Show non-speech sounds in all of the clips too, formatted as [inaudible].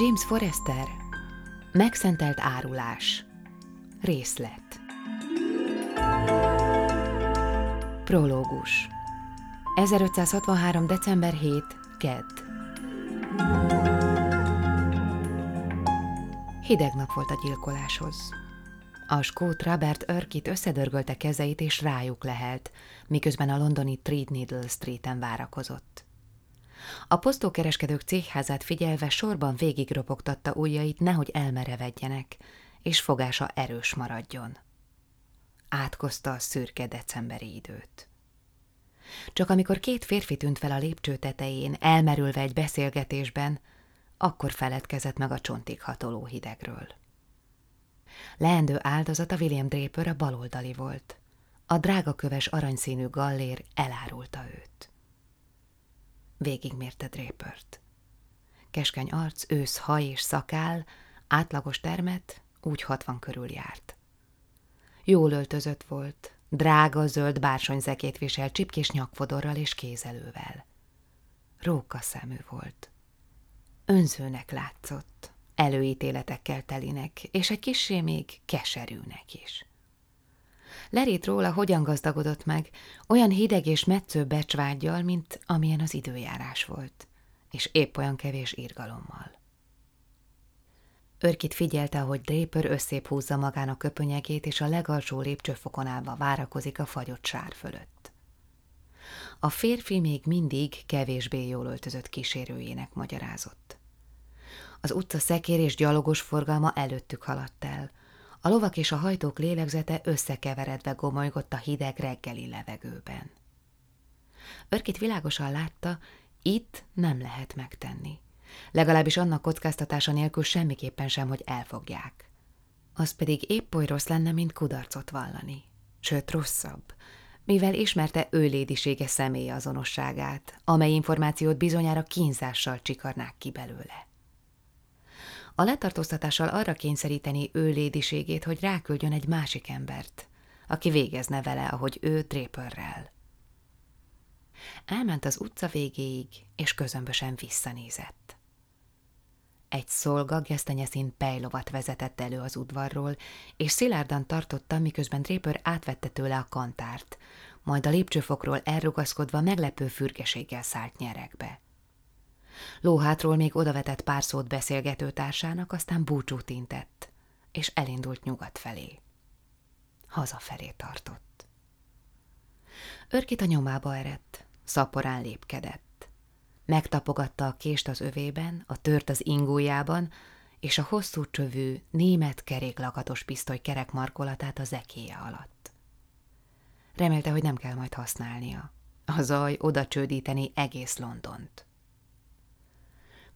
James Forrester Megszentelt árulás Részlet Prológus 1563. december 7. Kedd Hideg nap volt a gyilkoláshoz. A skót Robert Örkit összedörgölte kezeit és rájuk lehelt, miközben a londoni Threadneedle Street-en várakozott. A posztókereskedők cégházát figyelve sorban végigropogtatta ujjait, nehogy elmerevedjenek, és fogása erős maradjon. Átkozta a szürke decemberi időt. Csak amikor két férfi tűnt fel a lépcső tetején, elmerülve egy beszélgetésben, akkor feledkezett meg a csontig hatoló hidegről. Leendő áldozata William Draper a baloldali volt. A drágaköves aranyszínű gallér elárulta őt. Végigmérte Drapert. Keskeny arc, ősz, haj és szakál, átlagos termet, úgy hatvan körül járt. Jól öltözött volt, drága zöld bársonyzekét viselt csipkés nyakfodorral és kézelővel. Róka szemű volt. Önzőnek látszott, előítéletekkel telinek, és egy kissé még keserűnek is. Lerít róla, hogyan gazdagodott meg, olyan hideg és metsző becsvágyjal, mint amilyen az időjárás volt, és épp olyan kevés irgalommal. Örkit figyelte, ahogy Draper összép húzza magának köpönyegét, és a legalsó lépcsőfokon állva várakozik a fagyott sár fölött. A férfi még mindig kevésbé jól öltözött kísérőjének magyarázott. Az utca szekér és gyalogos forgalma előttük haladt el, a lovak és a hajtók lélegzete összekeveredve gomolygott a hideg reggeli levegőben. Örkit világosan látta, itt nem lehet megtenni. Legalábbis annak kockáztatása nélkül semmiképpen sem, hogy elfogják. Az pedig épp oly rossz lenne, mint kudarcot vallani. Sőt, rosszabb, mivel ismerte őlédisége személye azonosságát, amely információt bizonyára kínzással csikarnák ki belőle a letartóztatással arra kényszeríteni ő lédiségét, hogy ráküldjön egy másik embert, aki végezne vele, ahogy ő Draperrel. Elment az utca végéig, és közömbösen visszanézett. Egy szolga gesztenyeszín pejlovat vezetett elő az udvarról, és szilárdan tartotta, miközben Draper átvette tőle a kantárt, majd a lépcsőfokról elrugaszkodva meglepő fürgeséggel szállt nyerekbe. Lóhátról még odavetett pár szót beszélgető társának, aztán búcsút intett, és elindult nyugat felé. Hazafelé tartott. Örkit a nyomába erett, szaporán lépkedett. Megtapogatta a kést az övében, a tört az ingójában, és a hosszú csövű, német keréklakatos pisztoly kerek markolatát a zekéje alatt. Remélte, hogy nem kell majd használnia. A zaj oda csődíteni egész Londont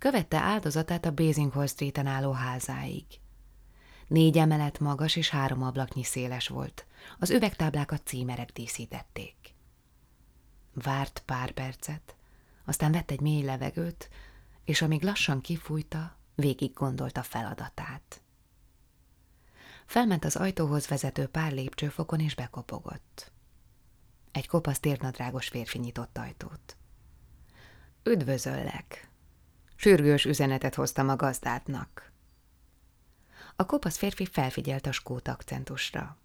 követte áldozatát a Basinghall Street-en álló házáig. Négy emelet magas és három ablaknyi széles volt. Az üvegtáblákat címerek díszítették. Várt pár percet, aztán vett egy mély levegőt, és amíg lassan kifújta, végig gondolta feladatát. Felment az ajtóhoz vezető pár lépcsőfokon, és bekopogott. Egy kopasz térnadrágos férfi nyitott ajtót. Üdvözöllek, Sürgős üzenetet hoztam a gazdádnak. A kopasz férfi felfigyelt a skót akcentusra.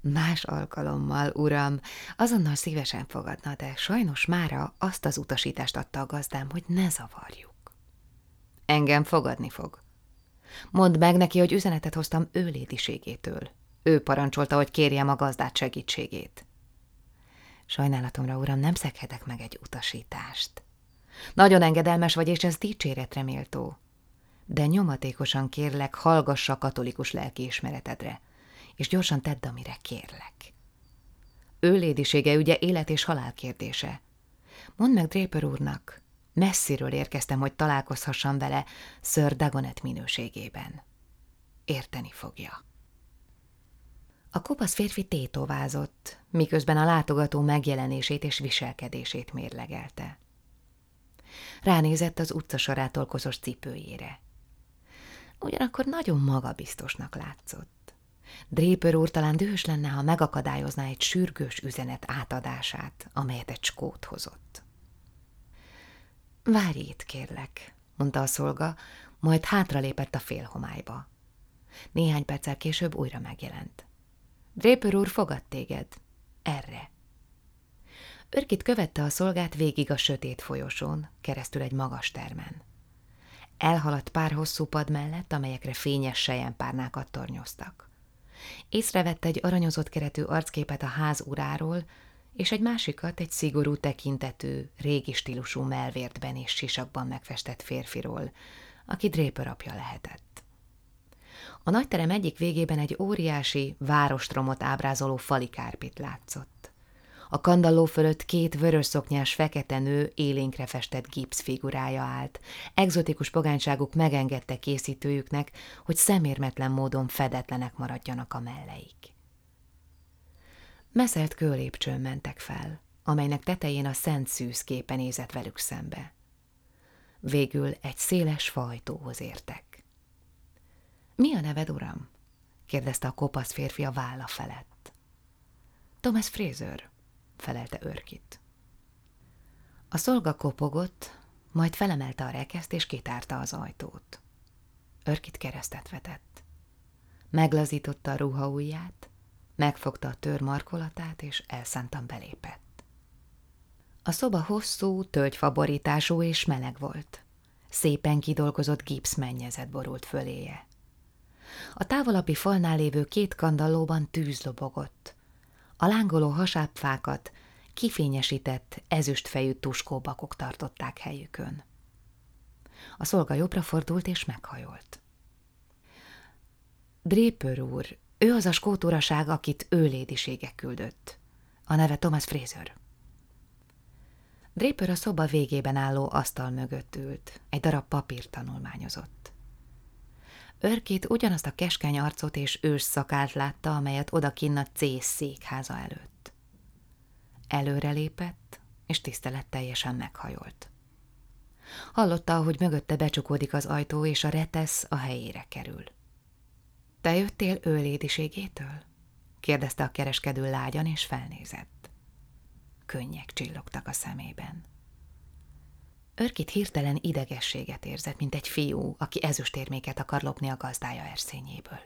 Más alkalommal, uram, azonnal szívesen fogadna, de sajnos mára azt az utasítást adta a gazdám, hogy ne zavarjuk. Engem fogadni fog. Mondd meg neki, hogy üzenetet hoztam ő lédiségétől. Ő parancsolta, hogy kérjem a gazdát segítségét. Sajnálatomra, uram, nem szekhetek meg egy utasítást. Nagyon engedelmes vagy, és ez dicséretre méltó. De nyomatékosan kérlek, hallgass a katolikus lelkiismeretedre, és gyorsan tedd, amire kérlek. Ő lédisége ügye élet és halál kérdése. Mondd meg Draper úrnak, messziről érkeztem, hogy találkozhassam vele Sir Dagonet minőségében. Érteni fogja. A kopasz férfi tétovázott, miközben a látogató megjelenését és viselkedését mérlegelte. Ránézett az utcasorától koszos cipőjére. Ugyanakkor nagyon magabiztosnak látszott. Draper úr talán dühös lenne, ha megakadályozná egy sürgős üzenet átadását, amelyet egy skót hozott. Várj itt, kérlek, mondta a szolga, majd hátralépett a félhomályba. Néhány perccel később újra megjelent. Draper úr fogad téged. Erre. Örkit követte a szolgát végig a sötét folyosón, keresztül egy magas termen. Elhaladt pár hosszú pad mellett, amelyekre fényes párnákat tornyoztak. Észrevette egy aranyozott keretű arcképet a ház uráról, és egy másikat egy szigorú tekintetű, régi stílusú melvértben és sisakban megfestett férfiról, aki Draper apja lehetett. A nagyterem egyik végében egy óriási, várostromot ábrázoló falikárpit látszott. A kandalló fölött két vörös szoknyás fekete nő élénkre festett gipszfigurája állt. Exotikus pogányságuk megengedte készítőjüknek, hogy szemérmetlen módon fedetlenek maradjanak a melleik. Meszelt kőlépcsőn mentek fel, amelynek tetején a szent szűz képe nézett velük szembe. Végül egy széles fajtóhoz értek. – Mi a neved, uram? – kérdezte a kopasz férfi a válla felett. – Thomas Fraser – felelte Örkit. A szolga kopogott, majd felemelte a rekeszt és kitárta az ajtót. Örkit keresztet vetett. Meglazította a ruha ujját, megfogta a tör markolatát, és elszántan belépett. A szoba hosszú, tölgyfaborítású és meleg volt. Szépen kidolgozott gipszmennyezet borult föléje. A távolabbi falnál lévő két kandallóban tűz lobogott, a lángoló hasábfákat kifényesített, ezüstfejű tuskóbakok tartották helyükön. A szolga jobbra fordult és meghajolt. Draper úr, ő az a skóturaság, akit ő lédiségek küldött. A neve Thomas Fraser. Draper a szoba végében álló asztal mögött ült, egy darab papírt tanulmányozott. Örkét ugyanazt a keskeny arcot és ős szakált látta, amelyet odakinn a Cész székháza előtt. Előrelépett, és tiszteletteljesen meghajolt. Hallotta, hogy mögötte becsukódik az ajtó, és a retesz a helyére kerül. – Te jöttél ő lédiségétől? – kérdezte a kereskedő lágyan, és felnézett. Könnyek csillogtak a szemében. Örkit hirtelen idegességet érzett, mint egy fiú, aki ezüstérméket akar lopni a gazdája erszényéből.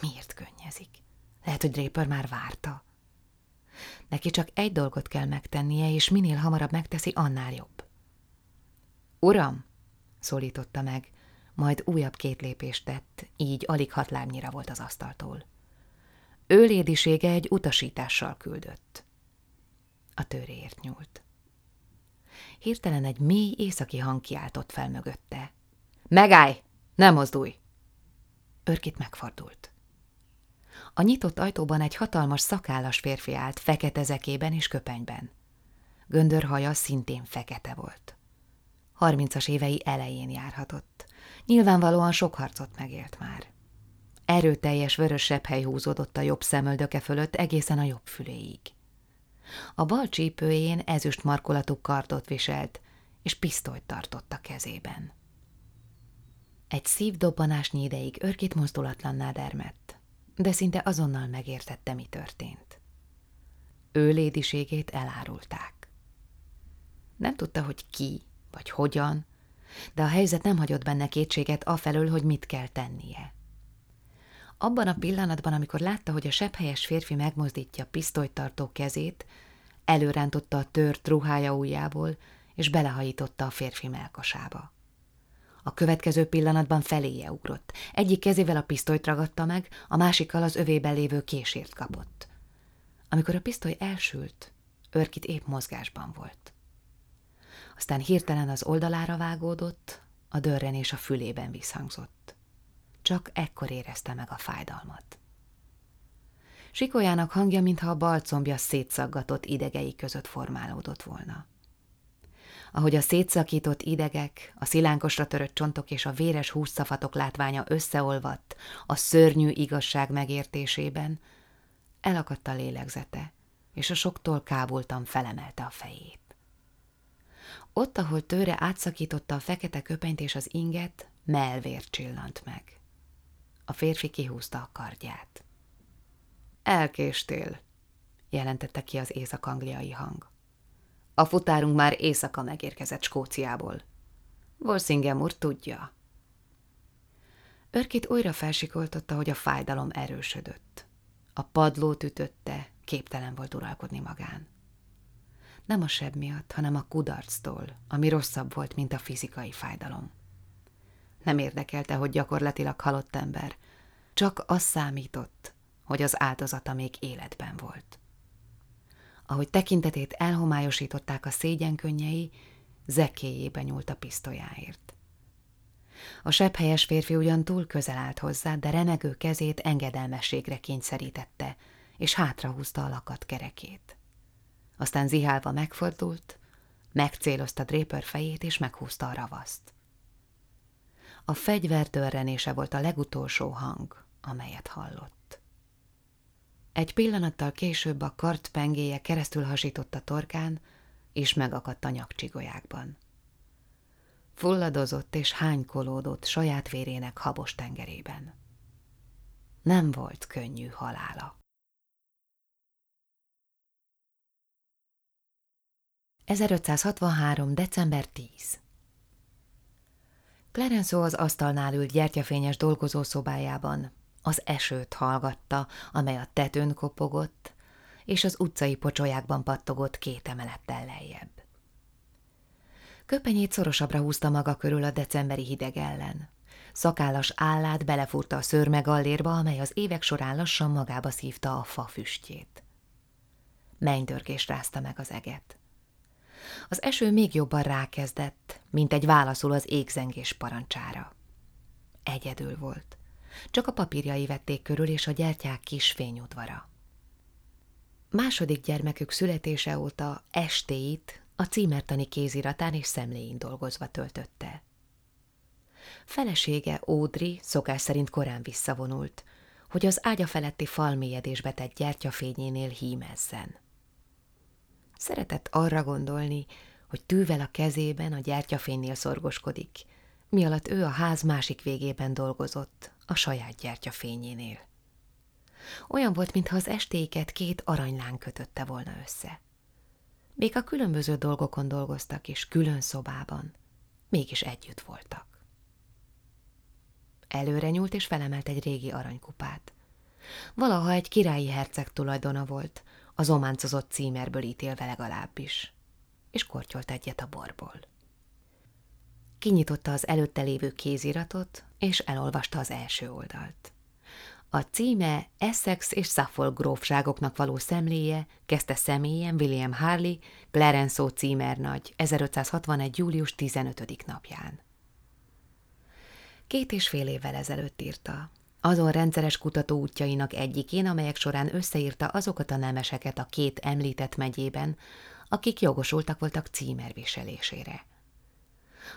Miért könnyezik? Lehet, hogy Draper már várta. Neki csak egy dolgot kell megtennie, és minél hamarabb megteszi, annál jobb. Uram! szólította meg, majd újabb két lépést tett, így alig hat lábnyira volt az asztaltól. Ő lédisége egy utasítással küldött. A töréért nyúlt hirtelen egy mély északi hang kiáltott fel mögötte. Megállj! Nem mozdulj! Örkit megfordult. A nyitott ajtóban egy hatalmas szakállas férfi állt, fekete zekében és köpenyben. Göndör haja szintén fekete volt. Harmincas évei elején járhatott. Nyilvánvalóan sok harcot megélt már. Erőteljes vörös hely húzódott a jobb szemöldöke fölött egészen a jobb füléig. A bal csípőjén ezüst markolatú kardot viselt, és pisztolyt tartott a kezében. Egy szívdobbanásnyi ideig örkét mozdulatlanná dermett, de szinte azonnal megértette, mi történt. Ő lédiségét elárulták. Nem tudta, hogy ki, vagy hogyan, de a helyzet nem hagyott benne kétséget afelől, hogy mit kell tennie. Abban a pillanatban, amikor látta, hogy a sebhelyes férfi megmozdítja pisztolytartó kezét, előrántotta a tört ruhája ujjából, és belehajította a férfi melkasába. A következő pillanatban feléje ugrott. Egyik kezével a pisztolyt ragadta meg, a másikkal az övében lévő késért kapott. Amikor a pisztoly elsült, Örkit épp mozgásban volt. Aztán hirtelen az oldalára vágódott, a dörrenés a fülében visszhangzott. Csak ekkor érezte meg a fájdalmat. Sikolyának hangja, mintha a balcombja szétszaggatott idegei között formálódott volna. Ahogy a szétszakított idegek, a szilánkosra törött csontok és a véres hússzafatok látványa összeolvadt a szörnyű igazság megértésében, elakadt a lélegzete, és a soktól kábultan felemelte a fejét. Ott, ahol tőre átszakította a fekete köpenyt és az inget, melvér csillant meg. A férfi kihúzta a kardját. Elkéstél, jelentette ki az észak-angliai hang. A futárunk már éjszaka megérkezett Skóciából. Volszingem úr tudja. Örkit újra felsikoltotta, hogy a fájdalom erősödött. A padlót ütötte, képtelen volt uralkodni magán. Nem a seb miatt, hanem a kudarctól, ami rosszabb volt, mint a fizikai fájdalom. Nem érdekelte, hogy gyakorlatilag halott ember, csak az számított, hogy az áldozata még életben volt. Ahogy tekintetét elhomályosították a szégyenkönnyei, zekéjébe nyúlt a pisztolyáért. A sebhelyes férfi ugyan túl közel állt hozzá, de remegő kezét engedelmességre kényszerítette, és hátrahúzta a lakat kerekét. Aztán zihálva megfordult, megcélozta Draper fejét, és meghúzta a ravaszt. A fegyver volt a legutolsó hang, amelyet hallott. Egy pillanattal később a kart pengéje keresztül hasított a torkán, és megakadt a nyakcsigolyákban. Fulladozott és hánykolódott saját vérének habos tengerében. Nem volt könnyű halála. 1563. december 10 Clarence az asztalnál ült gyertyafényes dolgozószobájában. Az esőt hallgatta, amely a tetőn kopogott, és az utcai pocsolyákban pattogott két emelettel lejjebb. Köpenyét szorosabbra húzta maga körül a decemberi hideg ellen. Szakállas állát belefúrta a szőrme gallérba, amely az évek során lassan magába szívta a fa füstjét. Mennydörgés rázta meg az eget. Az eső még jobban rákezdett, mint egy válaszul az égzengés parancsára. Egyedül volt. Csak a papírjai vették körül, és a gyertyák kis fényudvara. Második gyermekük születése óta estéit a címertani kéziratán és szemléjén dolgozva töltötte. Felesége, Ódri szokás szerint korán visszavonult, hogy az ágya feletti falmélyedésbe tett gyertyafényénél hímezzen. Szeretett arra gondolni, hogy tűvel a kezében a gyertyafénynél szorgoskodik, mi alatt ő a ház másik végében dolgozott, a saját gyertyafényénél. Olyan volt, mintha az estéket két aranylán kötötte volna össze. Még a különböző dolgokon dolgoztak, és külön szobában, mégis együtt voltak. Előre nyúlt, és felemelt egy régi aranykupát. Valaha egy királyi herceg tulajdona volt, az ománcozott címerből ítélve legalábbis, és kortyolt egyet a borból. Kinyitotta az előtte lévő kéziratot, és elolvasta az első oldalt. A címe Essex és Suffolk grófságoknak való szemléje, kezdte személyen William Harley, Clarenceau címernagy, 1561. július 15. napján. Két és fél évvel ezelőtt írta, azon rendszeres kutató útjainak egyikén, amelyek során összeírta azokat a nemeseket a két említett megyében, akik jogosultak voltak címerviselésére.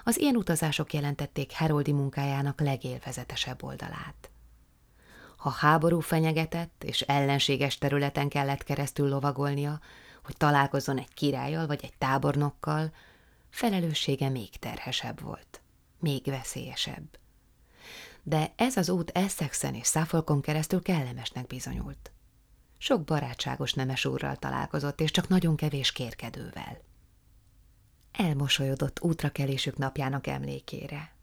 Az ilyen utazások jelentették Heroldi munkájának legélvezetesebb oldalát. Ha háború fenyegetett és ellenséges területen kellett keresztül lovagolnia, hogy találkozzon egy királlyal vagy egy tábornokkal, felelőssége még terhesebb volt, még veszélyesebb de ez az út Essexen és Suffolkon keresztül kellemesnek bizonyult. Sok barátságos nemes úrral találkozott, és csak nagyon kevés kérkedővel. Elmosolyodott útrakelésük napjának emlékére.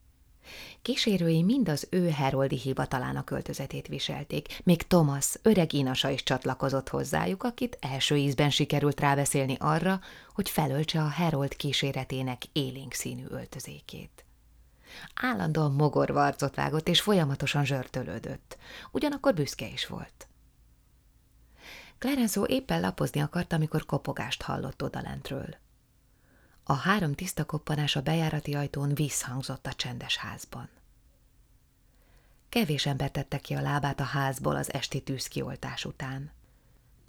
Kísérői mind az ő heroldi hivatalának költözetét viselték, még Thomas, öreg inasa is csatlakozott hozzájuk, akit első ízben sikerült rábeszélni arra, hogy felöltse a herold kíséretének élénk színű öltözékét. Állandóan mogorva arcot vágott, és folyamatosan zsörtölődött. Ugyanakkor büszke is volt. Clarenceau éppen lapozni akart, amikor kopogást hallott odalentről. A három tiszta koppanás a bejárati ajtón visszhangzott a csendes házban. Kevés ember tette ki a lábát a házból az esti tűzkioltás után.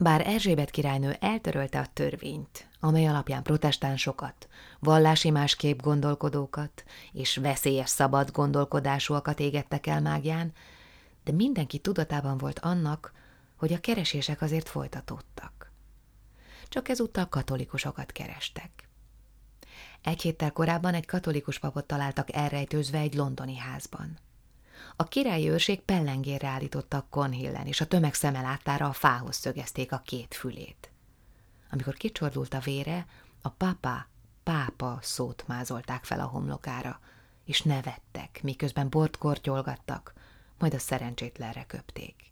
Bár Erzsébet királynő eltörölte a törvényt, amely alapján protestánsokat, vallási másképp gondolkodókat és veszélyes szabad gondolkodásúakat égettek el mágián, de mindenki tudatában volt annak, hogy a keresések azért folytatódtak. Csak ezúttal katolikusokat kerestek. Egy héttel korábban egy katolikus papot találtak elrejtőzve egy londoni házban. A királyi őrség pellengérre állította konhillen, és a tömeg szemelátára a fához szögezték a két fülét. Amikor kicsordult a vére, a papa, pápa szót mázolták fel a homlokára, és nevettek, miközben bort kortyolgattak, majd a szerencsétlenre köpték.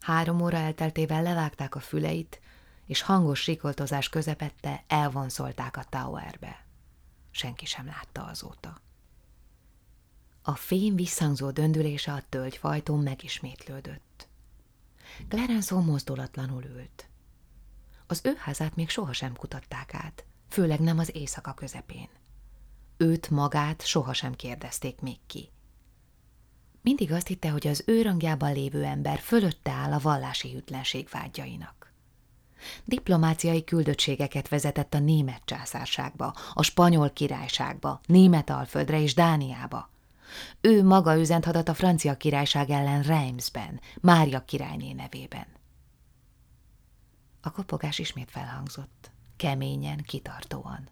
Három óra elteltével levágták a füleit, és hangos sikoltozás közepette elvonszolták a towerbe. Senki sem látta azóta. A fém visszhangzó döndülése a tölgyfajtón megismétlődött. Clarence mozdulatlanul ült. Az ő házát még sohasem kutatták át, főleg nem az éjszaka közepén. Őt magát sohasem kérdezték még ki. Mindig azt hitte, hogy az ő rangjában lévő ember fölötte áll a vallási hűtlenség vágyainak. Diplomáciai küldöttségeket vezetett a német császárságba, a spanyol királyságba, német alföldre és Dániába. Ő maga üzent hadat a francia királyság ellen Reimsben, Mária királyné nevében. A kopogás ismét felhangzott, keményen, kitartóan.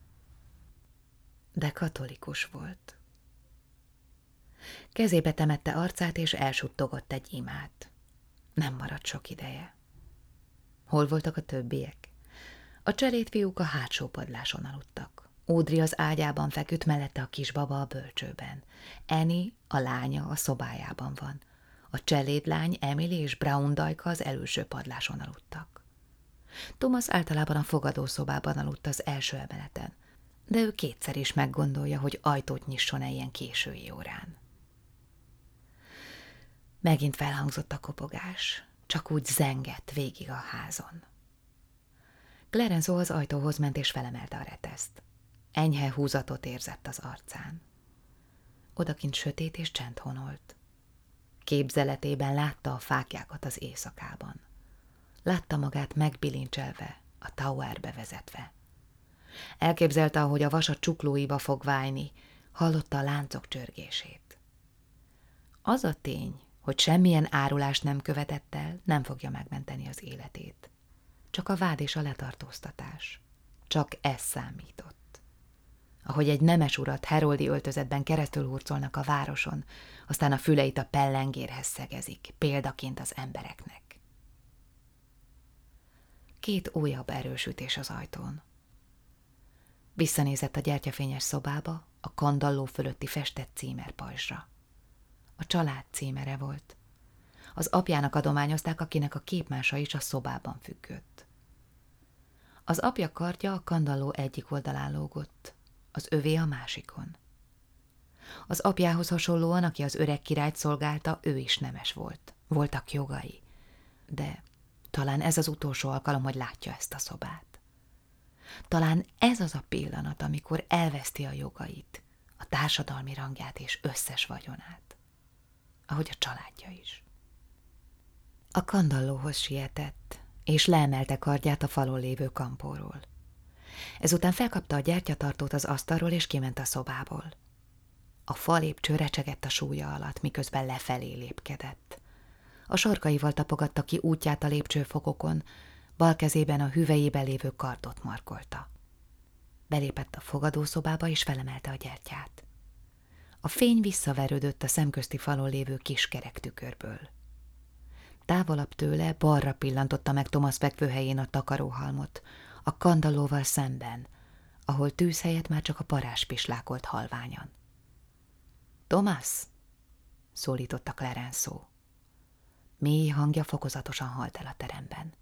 De katolikus volt. Kezébe temette arcát, és elsuttogott egy imát. Nem maradt sok ideje. Hol voltak a többiek? A cselédfiúk a hátsó padláson aludtak. Ódri az ágyában feküdt mellette a kisbaba a bölcsőben. Eni, a lánya, a szobájában van. A cselédlány, Emily és Brown Dajka az előső padláson aludtak. Thomas általában a fogadószobában aludt az első emeleten, de ő kétszer is meggondolja, hogy ajtót nyisson-e ilyen késői órán. Megint felhangzott a kopogás, csak úgy zengett végig a házon. Clarence az ajtóhoz ment és felemelte a reteszt. Enyhe húzatot érzett az arcán. Odakint sötét és csend honolt. Képzeletében látta a fákjákat az éjszakában. Látta magát megbilincselve, a towerbe vezetve. Elképzelte, ahogy a vas a csuklóiba fog válni, hallotta a láncok csörgését. Az a tény, hogy semmilyen árulást nem követett el, nem fogja megmenteni az életét. Csak a vád és a letartóztatás. Csak ez számított. Ahogy egy nemes urat heroldi öltözetben keresztül hurcolnak a városon, aztán a füleit a pellengérhez szegezik, példaként az embereknek. Két újabb erősütés az ajtón. Visszanézett a gyertyafényes szobába, a kandalló fölötti festett címerpajzsra. A család címere volt. Az apjának adományozták, akinek a képmása is a szobában függött. Az apja kardja a kandalló egyik oldalán lógott, az övé a másikon. Az apjához hasonlóan, aki az öreg királyt szolgálta, ő is nemes volt. Voltak jogai. De talán ez az utolsó alkalom, hogy látja ezt a szobát. Talán ez az a pillanat, amikor elveszti a jogait, a társadalmi rangját és összes vagyonát ahogy a családja is. A kandallóhoz sietett, és leemelte kardját a falon lévő kampóról. Ezután felkapta a gyertyatartót az asztalról, és kiment a szobából. A falépcső recsegett a súlya alatt, miközben lefelé lépkedett. A sarkaival tapogatta ki útját a lépcsőfokokon, bal kezében a hüvejébe lévő kardot markolta. Belépett a fogadószobába, és felemelte a gyertyát. A fény visszaverődött a szemközti falon lévő kis kerek tükörből. Távolabb tőle balra pillantotta meg Thomas fekvőhelyén a takaróhalmot, a kandallóval szemben, ahol tűz helyett már csak a parás pislákolt halványan. Thomas! szólította Clarence szó. Mély hangja fokozatosan halt el a teremben.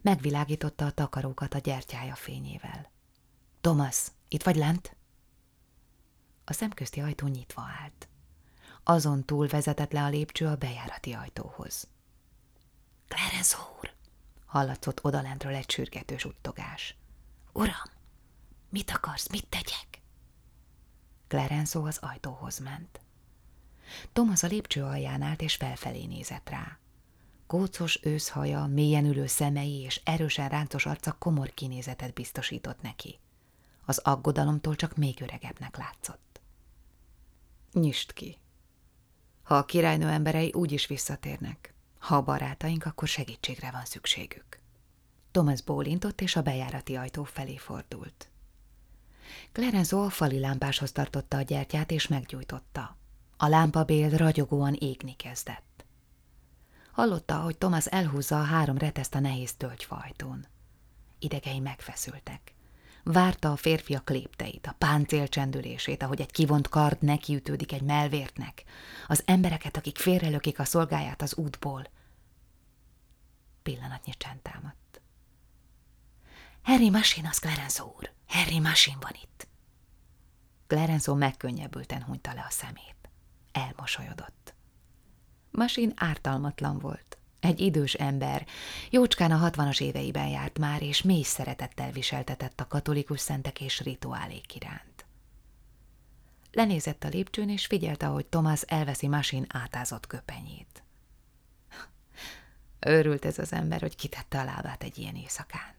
Megvilágította a takarókat a gyertyája fényével. Thomas, itt vagy lent? A szemközti ajtó nyitva állt. Azon túl vezetett le a lépcső a bejárati ajtóhoz. Clarence úr! Hallatszott odalentről egy sürgetős uttogás. Uram, mit akarsz, mit tegyek? Clarence az ajtóhoz ment. Thomas a lépcső alján állt és felfelé nézett rá. Kócos őszhaja, mélyen ülő szemei és erősen ráncos arca komor kinézetet biztosított neki. Az aggodalomtól csak még öregebbnek látszott. Nyisd ki. Ha a királynő emberei úgy is visszatérnek, ha a barátaink, akkor segítségre van szükségük. Thomas bólintott, és a bejárati ajtó felé fordult. Clarence a fali lámpáshoz tartotta a gyertyát, és meggyújtotta. A lámpabél ragyogóan égni kezdett. Hallotta, hogy Thomas elhúzza a három reteszt a nehéz tölgyfajtón. Idegei megfeszültek. Várta a férfiak lépteit, a páncél csendülését, ahogy egy kivont kard nekiütődik egy melvértnek, az embereket, akik félrelökik a szolgáját az útból. Pillanatnyi csend támadt. Harry Machine az Clarence úr. Harry Machine van itt. Clarence megkönnyebbülten hunyta le a szemét. Elmosolyodott. Machine ártalmatlan volt. Egy idős ember, jócskán a hatvanas éveiben járt már, és mély szeretettel viseltetett a katolikus szentek és rituálék iránt. Lenézett a lépcsőn, és figyelte, ahogy Thomas elveszi Masin átázott köpenyét. [laughs] Őrült ez az ember, hogy kitette a lábát egy ilyen éjszakán.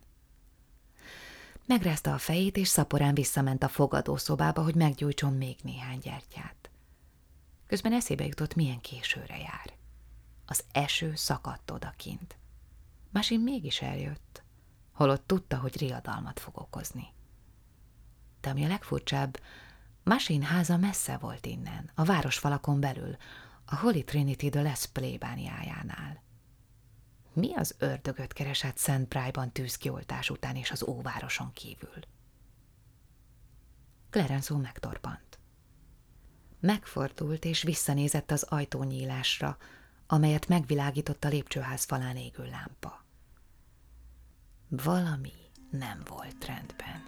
Megrázta a fejét, és szaporán visszament a fogadószobába, hogy meggyújtson még néhány gyertyát. Közben eszébe jutott, milyen későre jár. Az eső szakadt odakint. Masin mégis eljött, holott tudta, hogy riadalmat fog okozni. De ami a legfurcsább, Masin háza messze volt innen, a városfalakon belül, a Holy Trinity de Les plébániájánál. Mi az ördögöt keresett Szent Brájban tűzkioltás után és az óvároson kívül? Clarence megtorpant. Megfordult és visszanézett az ajtónyílásra, amelyet megvilágított a lépcsőház falán égő lámpa. Valami nem volt rendben.